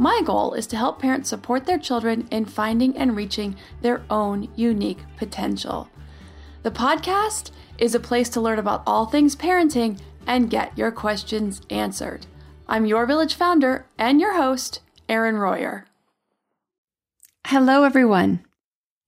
My goal is to help parents support their children in finding and reaching their own unique potential. The podcast is a place to learn about all things parenting and get your questions answered. I'm your village founder and your host, Erin Royer. Hello, everyone.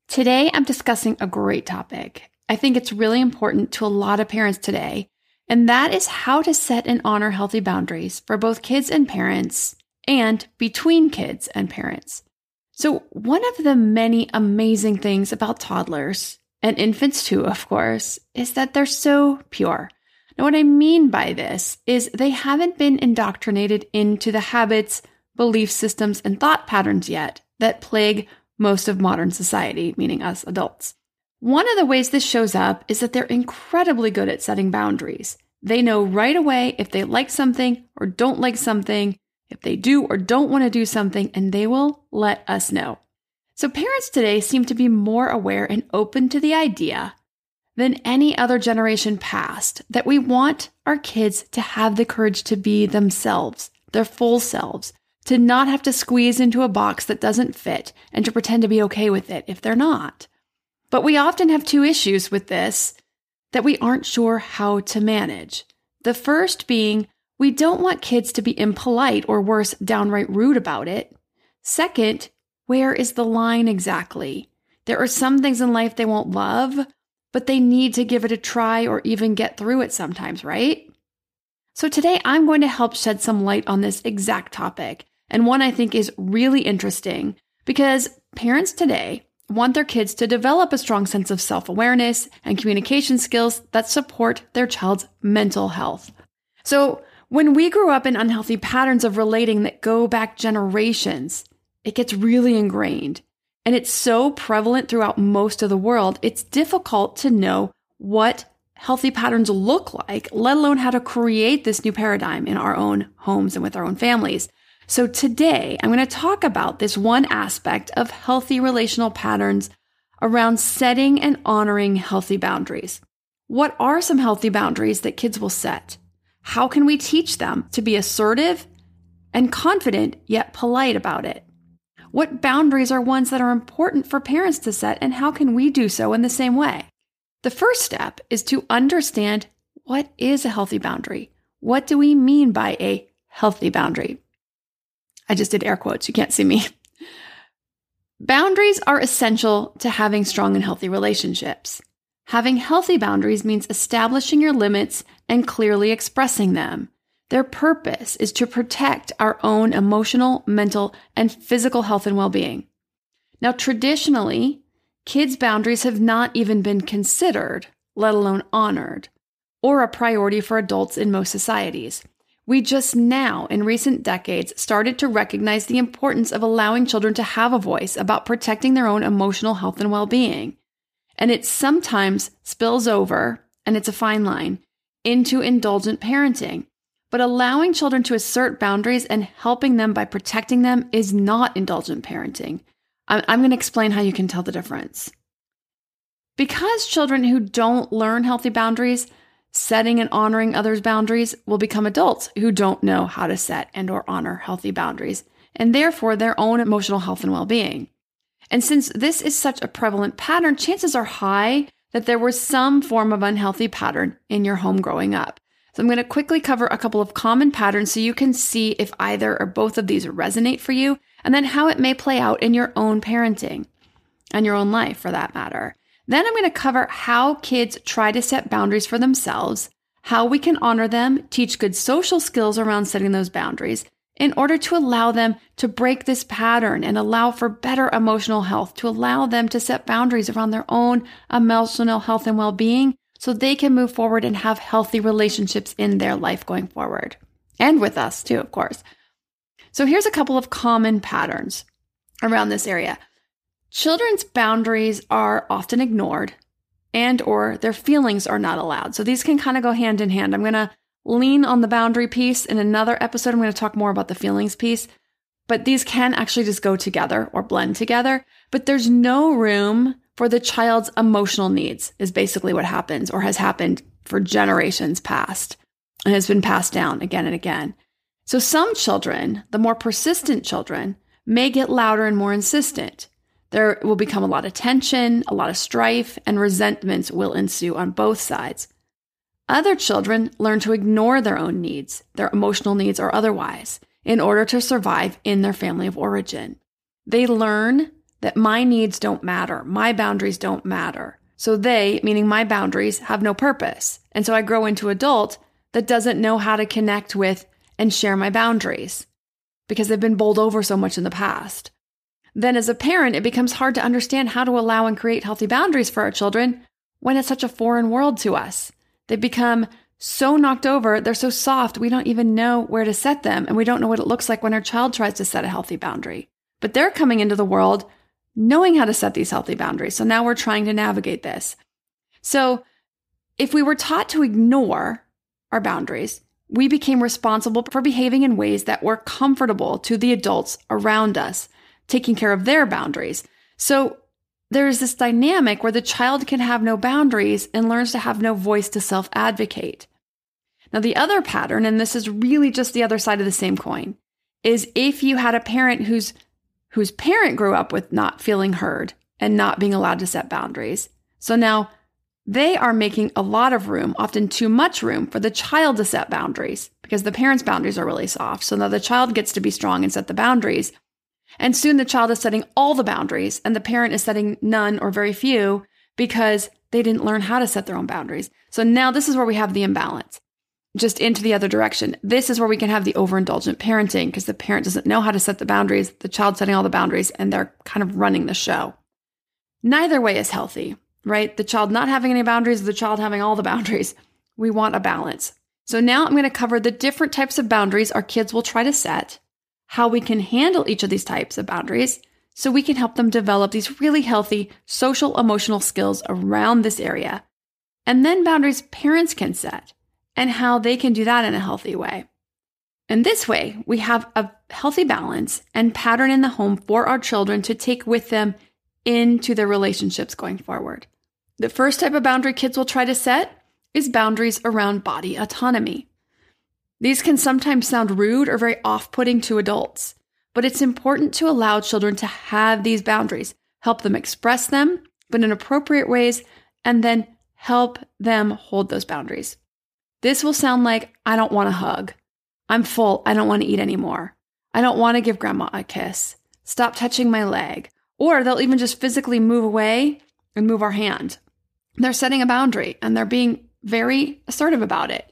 Today I'm discussing a great topic. I think it's really important to a lot of parents today, and that is how to set and honor healthy boundaries for both kids and parents and between kids and parents. So, one of the many amazing things about toddlers and infants too, of course, is that they're so pure. Now, what I mean by this is they haven't been indoctrinated into the habits, belief systems, and thought patterns yet that plague most of modern society, meaning us adults. One of the ways this shows up is that they're incredibly good at setting boundaries. They know right away if they like something or don't like something, if they do or don't want to do something, and they will let us know. So, parents today seem to be more aware and open to the idea than any other generation past that we want our kids to have the courage to be themselves, their full selves, to not have to squeeze into a box that doesn't fit and to pretend to be okay with it if they're not. But we often have two issues with this that we aren't sure how to manage. The first being we don't want kids to be impolite or worse, downright rude about it. Second, where is the line exactly? There are some things in life they won't love, but they need to give it a try or even get through it sometimes, right? So today I'm going to help shed some light on this exact topic, and one I think is really interesting because parents today want their kids to develop a strong sense of self awareness and communication skills that support their child's mental health. So, when we grew up in unhealthy patterns of relating that go back generations, it gets really ingrained. And it's so prevalent throughout most of the world, it's difficult to know what healthy patterns look like, let alone how to create this new paradigm in our own homes and with our own families. So today, I'm going to talk about this one aspect of healthy relational patterns around setting and honoring healthy boundaries. What are some healthy boundaries that kids will set? How can we teach them to be assertive and confident yet polite about it? What boundaries are ones that are important for parents to set, and how can we do so in the same way? The first step is to understand what is a healthy boundary. What do we mean by a healthy boundary? I just did air quotes, you can't see me. Boundaries are essential to having strong and healthy relationships. Having healthy boundaries means establishing your limits and clearly expressing them. Their purpose is to protect our own emotional, mental, and physical health and well being. Now, traditionally, kids' boundaries have not even been considered, let alone honored, or a priority for adults in most societies. We just now, in recent decades, started to recognize the importance of allowing children to have a voice about protecting their own emotional health and well being. And it sometimes spills over, and it's a fine line, into indulgent parenting but allowing children to assert boundaries and helping them by protecting them is not indulgent parenting. I'm, going to explain how you can tell the difference. Because children who don't learn healthy boundaries, setting and honoring others' boundaries will become adults who don't know how to set and or honor healthy boundaries and therefore their own emotional health and well-being. And since this is such a prevalent pattern, chances are high that there was some form of unhealthy pattern in your home growing up. So I'm going to quickly cover a couple of common patterns so you can see if either or both of these resonate for you, and then how it may play out in your own parenting and your own life for that matter. Then I'm going to cover how kids try to set boundaries for themselves, how we can honor them, teach good social skills around setting those boundaries in order to allow them to break this pattern and allow for better emotional health, to allow them to set boundaries around their own emotional health and well being so they can move forward and have healthy relationships in their life going forward. And with us too, of course. So here's a couple of common patterns around this area. Children's boundaries are often ignored and or their feelings are not allowed. So these can kind of go hand in hand. I'm going to lean on the boundary piece in another episode. I'm going to talk more about the feelings piece, but these can actually just go together or blend together. But there's no room for the child's emotional needs is basically what happens or has happened for generations past and has been passed down again and again. So some children, the more persistent children, may get louder and more insistent. There will become a lot of tension, a lot of strife, and resentments will ensue on both sides. Other children learn to ignore their own needs, their emotional needs or otherwise, in order to survive in their family of origin. They learn that my needs don't matter, my boundaries don't matter. So they, meaning my boundaries, have no purpose. And so I grow into adult that doesn't know how to connect with and share my boundaries because they've been bowled over so much in the past then as a parent, it becomes hard to understand how to allow and create healthy boundaries for our children when it's such a foreign world to us. They become so knocked over, they're so soft, we don't even know where to set them, and we don't know what it looks like when our child tries to set a healthy boundary. But they're coming into the world knowing how to set these healthy boundaries. So now we're trying to navigate this. So if we were taught to ignore our boundaries, we became responsible for behaving in ways that were comfortable to the adults around us taking care of their boundaries. So there's this dynamic where the child can have no boundaries and learns to have no voice to self advocate. Now, the other pattern, and this is really just the other side of the same coin, is if you had a parent whose whose parent grew up with not feeling heard and not being allowed to set boundaries. So now they are making a lot of room, often too much room, for the child to set boundaries because the parent's boundaries are really soft. So now the child gets to be strong and set the boundaries. And soon the child is setting all the boundaries and the parent is setting none or very few because they didn't learn how to set their own boundaries. So now this is where we have the imbalance. Just into the other direction. This is where we can have the overindulgent parenting because the parent doesn't know how to set the boundaries, the child setting all the boundaries, and they're kind of running the show. Neither way is healthy, right? The child not having any boundaries, the child having all the boundaries. We want a balance. So now I'm going to cover the different types of boundaries our kids will try to set how we can handle each of these types of boundaries so we can help them develop these really healthy social emotional skills around this area. And then boundaries parents can set and how they can do that in a healthy way. And this way, we have a healthy balance and pattern in the home for our children to take with them into their relationships going forward. The first type of boundary kids will try to set is boundaries around body autonomy. These can sometimes sound rude or very off putting to adults, but it's important to allow children to have these boundaries, help them express them, but in appropriate ways, and then help them hold those boundaries. This will sound like, I don't want a hug. I'm full. I don't want to eat anymore. I don't want to give grandma a kiss. Stop touching my leg. Or they'll even just physically move away and move our hand. They're setting a boundary and they're being very assertive about it.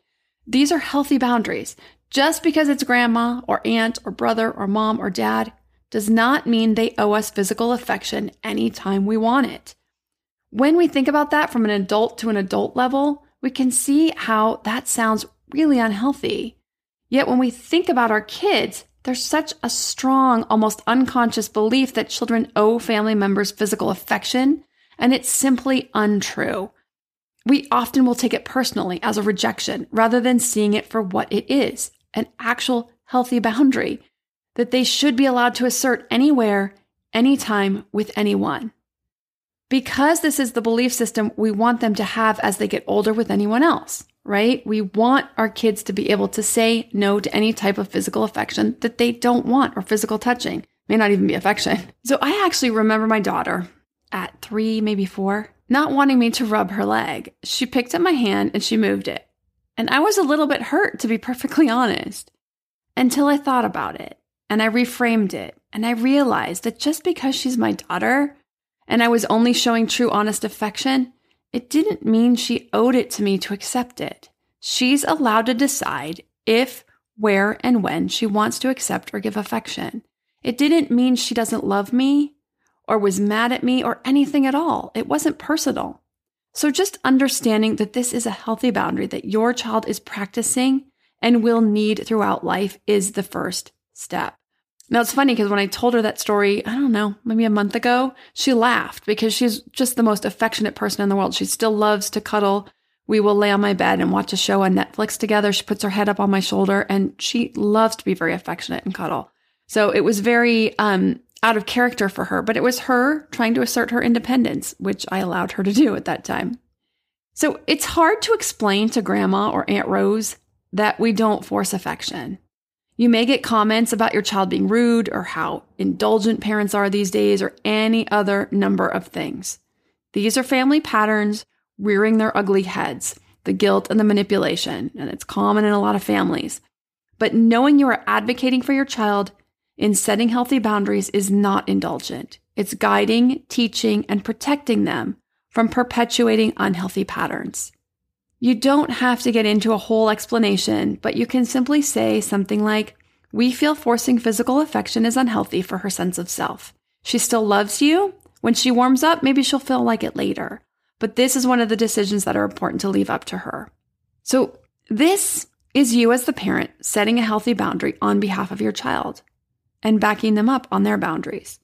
These are healthy boundaries. Just because it's grandma or aunt or brother or mom or dad does not mean they owe us physical affection anytime we want it. When we think about that from an adult to an adult level, we can see how that sounds really unhealthy. Yet when we think about our kids, there's such a strong, almost unconscious belief that children owe family members physical affection, and it's simply untrue we often will take it personally as a rejection rather than seeing it for what it is an actual healthy boundary that they should be allowed to assert anywhere, anytime, with anyone. Because this is the belief system we want them to have as they get older with anyone else, right? We want our kids to be able to say no to any type of physical affection that they don't want or physical touching. May not even be affection. So I actually remember my daughter at three, maybe four, not wanting me to rub her leg. She picked up my hand and she moved it. And I was a little bit hurt, to be perfectly honest, until I thought about it and I reframed it. And I realized that just because she's my daughter and I was only showing true, honest affection, it didn't mean she owed it to me to accept it. She's allowed to decide if, where, and when she wants to accept or give affection. It didn't mean she doesn't love me or was mad at me or anything at all. It wasn't personal. So just understanding that this is a healthy boundary that your child is practicing and will need throughout life is the first step. Now it's funny because when I told her that story, I don't know, maybe a month ago, she laughed because she's just the most affectionate person in the world. She still loves to cuddle. We will lay on my bed and watch a show on Netflix together. She puts her head up on my shoulder and she loves to be very affectionate and cuddle. So it was very um, out of character for her, but it was her trying to assert her independence, which I allowed her to do at that time. So it's hard to explain to grandma or Aunt Rose that we don't force affection. You may get comments about your child being rude or how indulgent parents are these days or any other number of things. These are family patterns rearing their ugly heads, the guilt and the manipulation, and it's common in a lot of families. But knowing you are advocating for your child in setting healthy boundaries is not indulgent. It's guiding, teaching, and protecting them from perpetuating unhealthy patterns. You don't have to get into a whole explanation, but you can simply say something like, We feel forcing physical affection is unhealthy for her sense of self. She still loves you. When she warms up, maybe she'll feel like it later. But this is one of the decisions that are important to leave up to her. So, this is you as the parent setting a healthy boundary on behalf of your child and backing them up on their boundaries.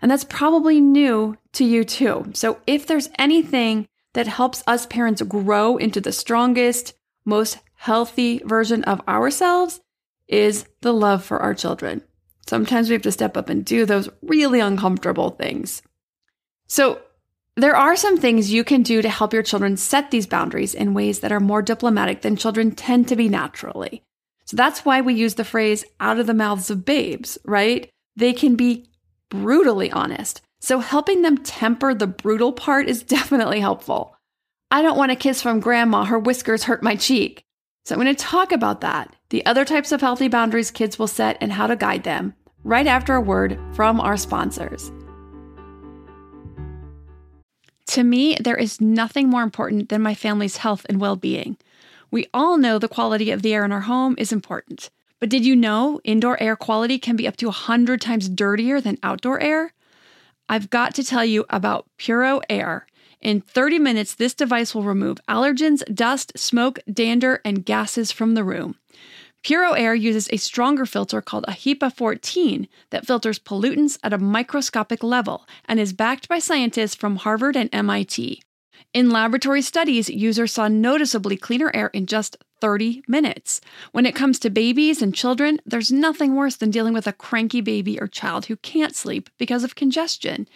And that's probably new to you too. So, if there's anything that helps us parents grow into the strongest, most healthy version of ourselves is the love for our children. Sometimes we have to step up and do those really uncomfortable things. So, there are some things you can do to help your children set these boundaries in ways that are more diplomatic than children tend to be naturally. So that's why we use the phrase out of the mouths of babes, right? They can be brutally honest. So helping them temper the brutal part is definitely helpful. I don't want a kiss from grandma, her whiskers hurt my cheek. So I'm going to talk about that, the other types of healthy boundaries kids will set and how to guide them, right after a word from our sponsors. To me, there is nothing more important than my family's health and well being. We all know the quality of the air in our home is important. But did you know indoor air quality can be up to 100 times dirtier than outdoor air? I've got to tell you about Puro Air. In 30 minutes, this device will remove allergens, dust, smoke, dander, and gases from the room. Puro Air uses a stronger filter called a HEPA 14 that filters pollutants at a microscopic level and is backed by scientists from Harvard and MIT. In laboratory studies, users saw noticeably cleaner air in just 30 minutes. When it comes to babies and children, there's nothing worse than dealing with a cranky baby or child who can't sleep because of congestion.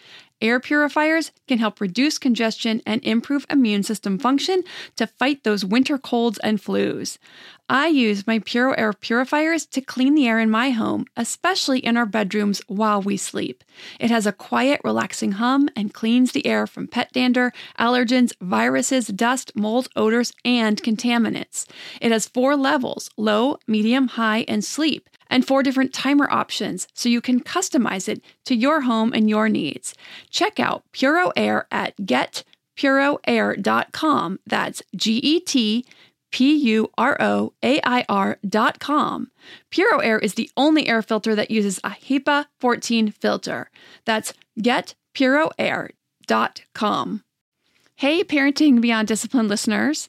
Air purifiers can help reduce congestion and improve immune system function to fight those winter colds and flus. I use my Puro Air purifiers to clean the air in my home, especially in our bedrooms while we sleep. It has a quiet, relaxing hum and cleans the air from pet dander, allergens, viruses, dust, mold, odors, and contaminants. It has four levels low, medium, high, and sleep and four different timer options so you can customize it to your home and your needs. Check out Puro Air at getpuroair.com. That's G E T P U R O A I R.com. Puro Air is the only air filter that uses a HEPA 14 filter. That's getpuroair.com. Hey, Parenting Beyond Discipline listeners.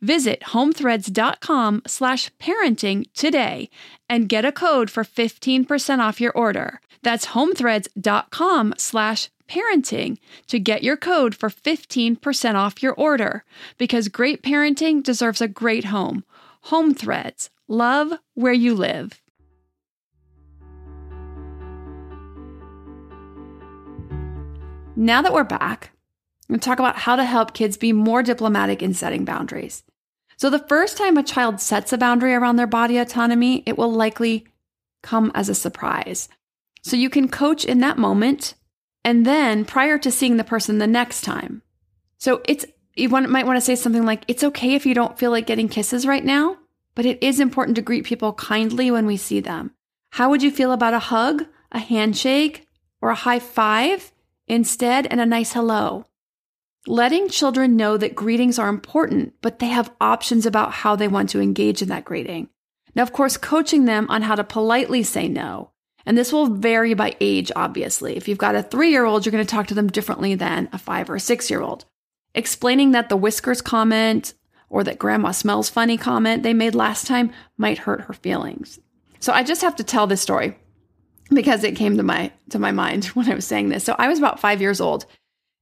Visit homethreads.com slash parenting today and get a code for 15% off your order. That's homethreads.com slash parenting to get your code for 15% off your order because great parenting deserves a great home. Home Threads, love where you live. Now that we're back, To talk about how to help kids be more diplomatic in setting boundaries. So, the first time a child sets a boundary around their body autonomy, it will likely come as a surprise. So, you can coach in that moment and then prior to seeing the person the next time. So, it's you want, might want to say something like, It's okay if you don't feel like getting kisses right now, but it is important to greet people kindly when we see them. How would you feel about a hug, a handshake, or a high five instead, and a nice hello? Letting children know that greetings are important, but they have options about how they want to engage in that greeting. Now, of course, coaching them on how to politely say no. And this will vary by age, obviously. If you've got a three year old, you're going to talk to them differently than a five or six year old. Explaining that the whiskers comment or that grandma smells funny comment they made last time might hurt her feelings. So I just have to tell this story because it came to my to my mind when I was saying this. So I was about 5 years old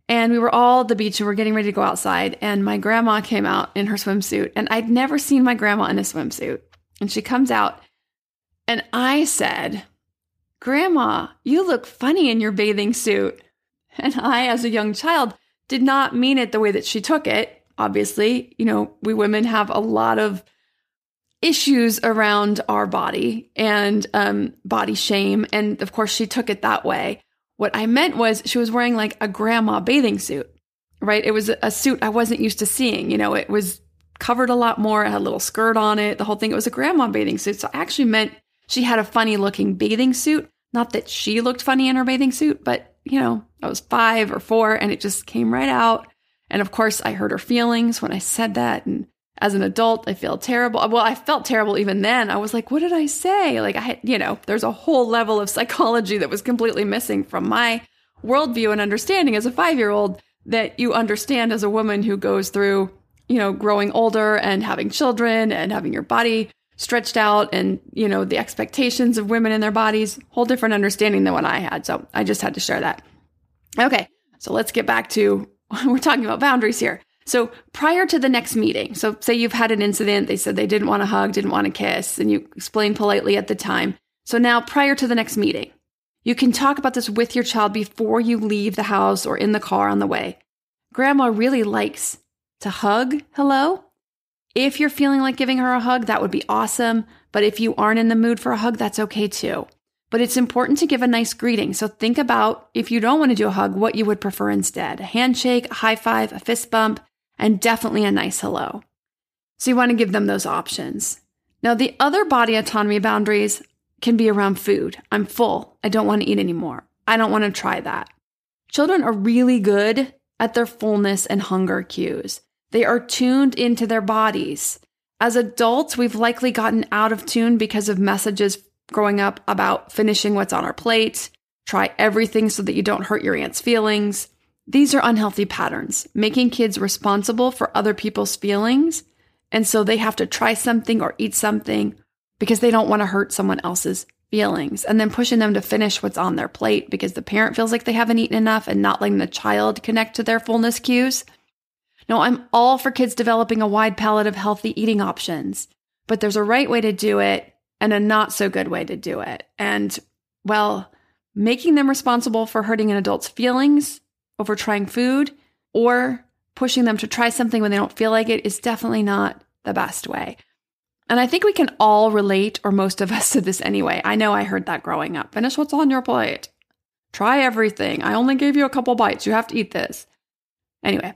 and we were all at the beach and we're getting ready to go outside. And my grandma came out in her swimsuit. And I'd never seen my grandma in a swimsuit. And she comes out. And I said, Grandma, you look funny in your bathing suit. And I, as a young child, did not mean it the way that she took it. Obviously, you know, we women have a lot of issues around our body and um, body shame. And of course, she took it that way. What I meant was she was wearing like a grandma bathing suit, right? It was a suit I wasn't used to seeing. You know, it was covered a lot more. It had a little skirt on it, the whole thing. It was a grandma bathing suit. So I actually meant she had a funny looking bathing suit. Not that she looked funny in her bathing suit, but you know, I was five or four and it just came right out. And of course, I hurt her feelings when I said that. And as an adult, I feel terrible. Well, I felt terrible even then. I was like, what did I say? Like, I, you know, there's a whole level of psychology that was completely missing from my worldview and understanding as a five year old that you understand as a woman who goes through, you know, growing older and having children and having your body stretched out and, you know, the expectations of women in their bodies, whole different understanding than what I had. So I just had to share that. Okay. So let's get back to, we're talking about boundaries here. So prior to the next meeting, so say you've had an incident, they said they didn't want to hug, didn't want to kiss, and you explained politely at the time. So now prior to the next meeting, you can talk about this with your child before you leave the house or in the car on the way. Grandma really likes to hug. Hello. If you're feeling like giving her a hug, that would be awesome. But if you aren't in the mood for a hug, that's okay too. But it's important to give a nice greeting. So think about if you don't want to do a hug, what you would prefer instead a handshake, a high five, a fist bump, and definitely a nice hello. So you want to give them those options. Now, the other body autonomy boundaries can be around food. I'm full. I don't want to eat anymore. I don't want to try that. Children are really good at their fullness and hunger cues. They are tuned into their bodies. As adults, we've likely gotten out of tune because of messages growing up about finishing what's on our plate, try everything so that you don't hurt your aunt's feelings, these are unhealthy patterns, making kids responsible for other people's feelings. And so they have to try something or eat something because they don't want to hurt someone else's feelings. And then pushing them to finish what's on their plate because the parent feels like they haven't eaten enough and not letting the child connect to their fullness cues. No, I'm all for kids developing a wide palate of healthy eating options, but there's a right way to do it and a not so good way to do it. And well, making them responsible for hurting an adult's feelings over trying food or pushing them to try something when they don't feel like it is definitely not the best way. And I think we can all relate, or most of us, to this anyway. I know I heard that growing up. Finish what's on your plate. Try everything. I only gave you a couple bites. You have to eat this. Anyway,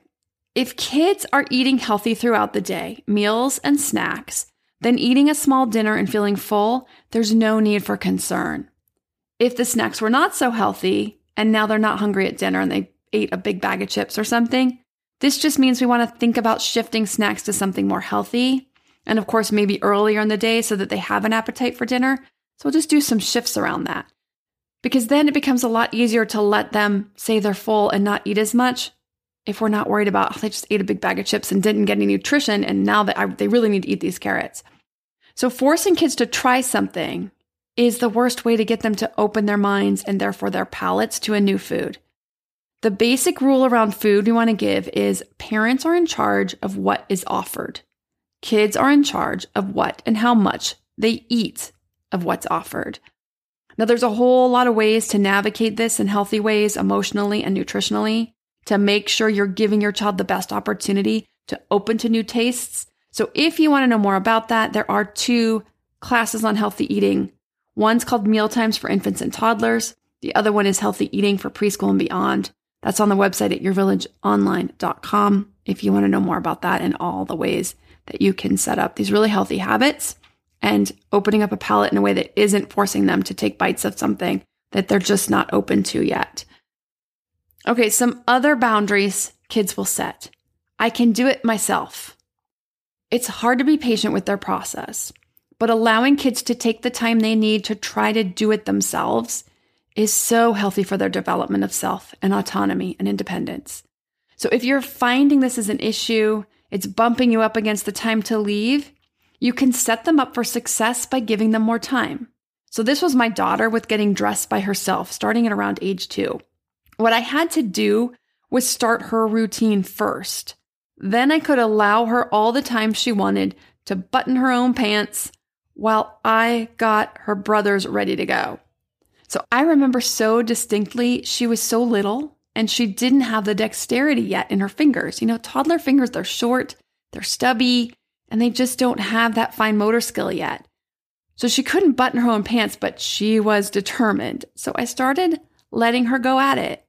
if kids are eating healthy throughout the day, meals and snacks, then eating a small dinner and feeling full, there's no need for concern. If the snacks were not so healthy and now they're not hungry at dinner and they ate a big bag of chips or something. This just means we want to think about shifting snacks to something more healthy. And of course, maybe earlier in the day so that they have an appetite for dinner. So we'll just do some shifts around that. Because then it becomes a lot easier to let them say they're full and not eat as much if we're not worried about oh, they just ate a big bag of chips and didn't get any nutrition and now that I, they really need to eat these carrots. So forcing kids to try something is the worst way to get them to open their minds and therefore their palates to a new food. The basic rule around food we want to give is parents are in charge of what is offered. Kids are in charge of what and how much they eat of what's offered. Now, there's a whole lot of ways to navigate this in healthy ways, emotionally and nutritionally. to make sure you're giving your child the best opportunity to open to new tastes. So if you want to know more about that, there are two classes on healthy eating. One's called Meal Times for Infants and Toddlers. The other one is Healthy Eating for Preschool and Beyond. That's on the website at yourvillageonline.com if you want to know more about that and all the ways that you can set up these really healthy habits and opening up a palate in a way that isn't forcing them to take bites of something that they're just not open to yet. Okay, some other boundaries kids will set. I can do it myself. It's hard to be patient with their process, but allowing kids to take the time they need to try to do it themselves is so healthy for their development of self and autonomy and independence. So if you're finding this is an issue, it's bumping you up against the time to leave, you can set them up for success by giving them more time. So this was my daughter with getting dressed by herself, starting at around age two. What I had to do was start her routine first. Then I could allow her all the time she wanted to button her own pants while I got her brothers ready to go. So I remember so distinctly, she was so little and she didn't have the dexterity yet in her fingers. You know, toddler fingers, they're short, they're stubby, and they just don't have that fine motor skill yet. So she couldn't button her own pants, but she was determined. So I started letting her go at it.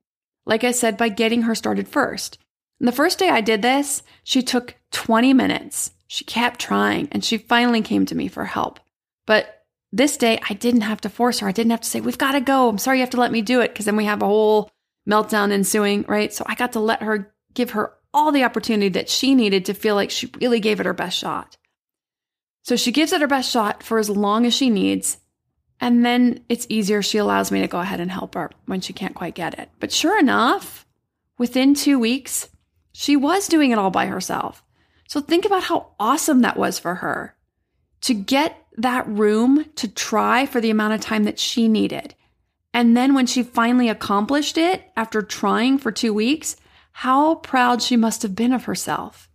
Like I said, by getting her started first. And the first day I did this, she took 20 minutes. She kept trying and she finally came to me for help. But this day I didn't have to force her. I didn't have to say, We've got to go. I'm sorry you have to let me do it. Cause then we have a whole meltdown ensuing, right? So I got to let her give her all the opportunity that she needed to feel like she really gave it her best shot. So she gives it her best shot for as long as she needs. And then it's easier. She allows me to go ahead and help her when she can't quite get it. But sure enough, within two weeks, she was doing it all by herself. So think about how awesome that was for her to get that room to try for the amount of time that she needed. And then when she finally accomplished it after trying for two weeks, how proud she must have been of herself.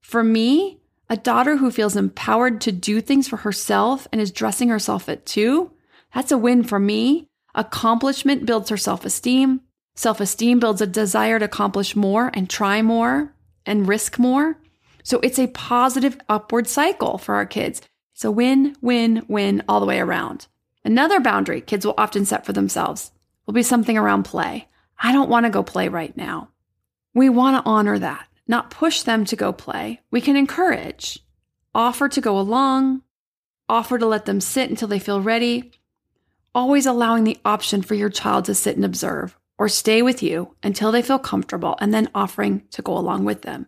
For me, a daughter who feels empowered to do things for herself and is dressing herself at two, that's a win for me. Accomplishment builds her self esteem. Self esteem builds a desire to accomplish more and try more and risk more. So it's a positive upward cycle for our kids. A win, win, win all the way around. Another boundary kids will often set for themselves will be something around play. I don't want to go play right now. We want to honor that not push them to go play. We can encourage, offer to go along, offer to let them sit until they feel ready, always allowing the option for your child to sit and observe or stay with you until they feel comfortable and then offering to go along with them.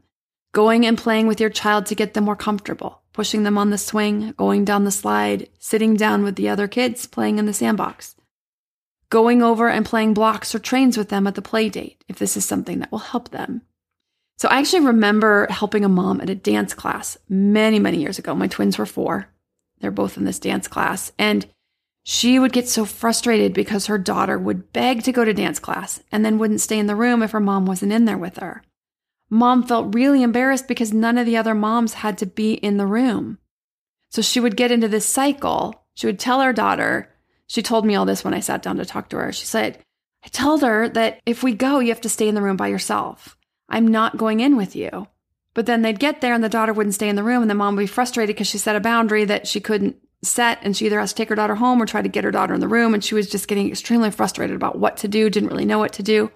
Going and playing with your child to get them more comfortable, pushing them on the swing, going down the slide, sitting down with the other kids playing in the sandbox. Going over and playing blocks or trains with them at the play date if this is something that will help them. So I actually remember helping a mom at a dance class many, many years ago. My twins were four. They're both in this dance class. And she would get so frustrated because her daughter would beg to go to dance class and then wouldn't stay in the room if her mom wasn't in there with her. Mom felt really embarrassed because none of the other moms had to be in the room. So she would get into this cycle. She would tell her daughter, she told me all this when I sat down to talk to her. She said, I told her that if we go, you have to stay in the room by yourself. I'm not going in with you. But then they'd get there and the daughter wouldn't stay in the room and the mom would be frustrated because she set a boundary that she couldn't set and she either has to take her daughter home or try to get her daughter in the room and she was just getting extremely frustrated about what to do, didn't really know what to do.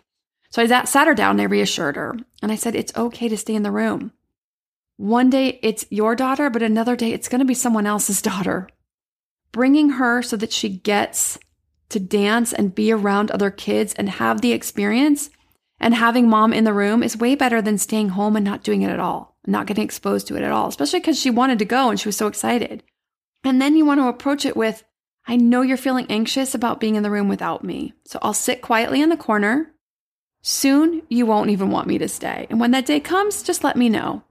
So I sat her down and I reassured her and I said, it's okay to stay in the room. One day it's your daughter, but another day it's going to be someone else's daughter. Bringing her so that she gets to dance and be around other kids and have the experience and having mom in the room is way better than staying home and not doing it at all, not getting exposed to it at all, especially because she wanted to go and she was so excited. And then you want to approach it with, I know you're feeling anxious about being in the room without me. So I'll sit quietly in the corner. Soon you won't even want me to stay. And when that day comes, just let me know.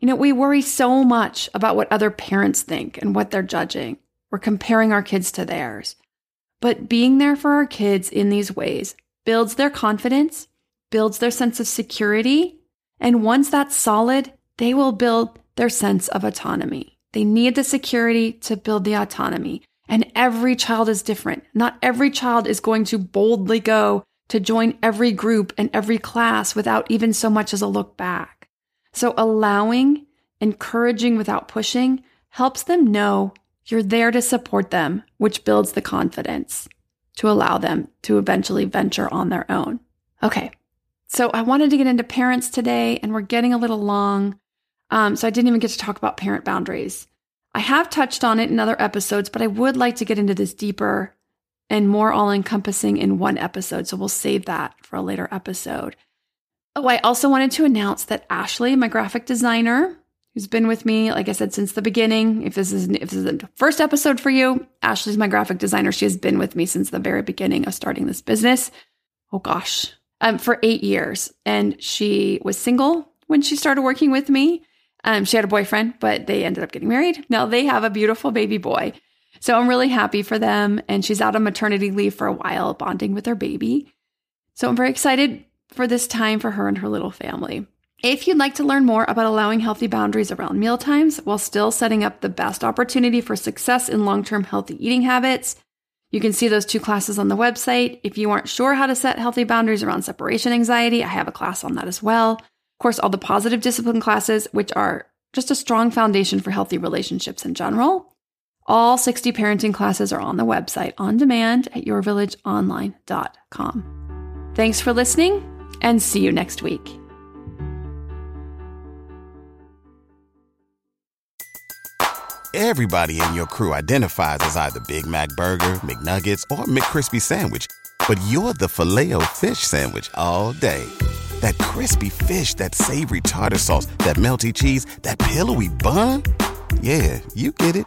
You know, we worry so much about what other parents think and what they're judging. We're comparing our kids to theirs. But being there for our kids in these ways builds their confidence builds their sense of security. And once that's solid, they will build their sense of autonomy. They need the security to build the autonomy. And every child is different. Not every child is going to boldly go to join every group and every class without even so much as a look back. So allowing, encouraging without pushing helps them know you're there to support them, which builds the confidence to allow them to eventually venture on their own. Okay. So I wanted to get into parents today and we're getting a little long. Um, so I didn't even get to talk about parent boundaries. I have touched on it in other episodes, but I would like to get into this deeper and more all encompassing in one episode. So we'll save that for a later episode. Oh, I also wanted to announce that Ashley, my graphic designer, who's been with me, like I said, since the beginning. If this is if this is the first episode for you, Ashley's my graphic designer. She has been with me since the very beginning of starting this business. Oh gosh, um, for eight years, and she was single when she started working with me. Um, she had a boyfriend, but they ended up getting married. Now they have a beautiful baby boy. So I'm really happy for them. And she's out on maternity leave for a while, bonding with her baby. So I'm very excited for this time for her and her little family. If you'd like to learn more about allowing healthy boundaries around meal times while still setting up the best opportunity for success in long term healthy eating habits, you can see those two classes on the website. If you aren't sure how to set healthy boundaries around separation anxiety, I have a class on that as well. Of course, all the positive discipline classes, which are just a strong foundation for healthy relationships in general. All 60 parenting classes are on the website on demand at yourvillageonline.com. Thanks for listening and see you next week. Everybody in your crew identifies as either Big Mac Burger, McNuggets, or McCrispy Sandwich. But you're the filet fish Sandwich all day. That crispy fish, that savory tartar sauce, that melty cheese, that pillowy bun. Yeah, you get it.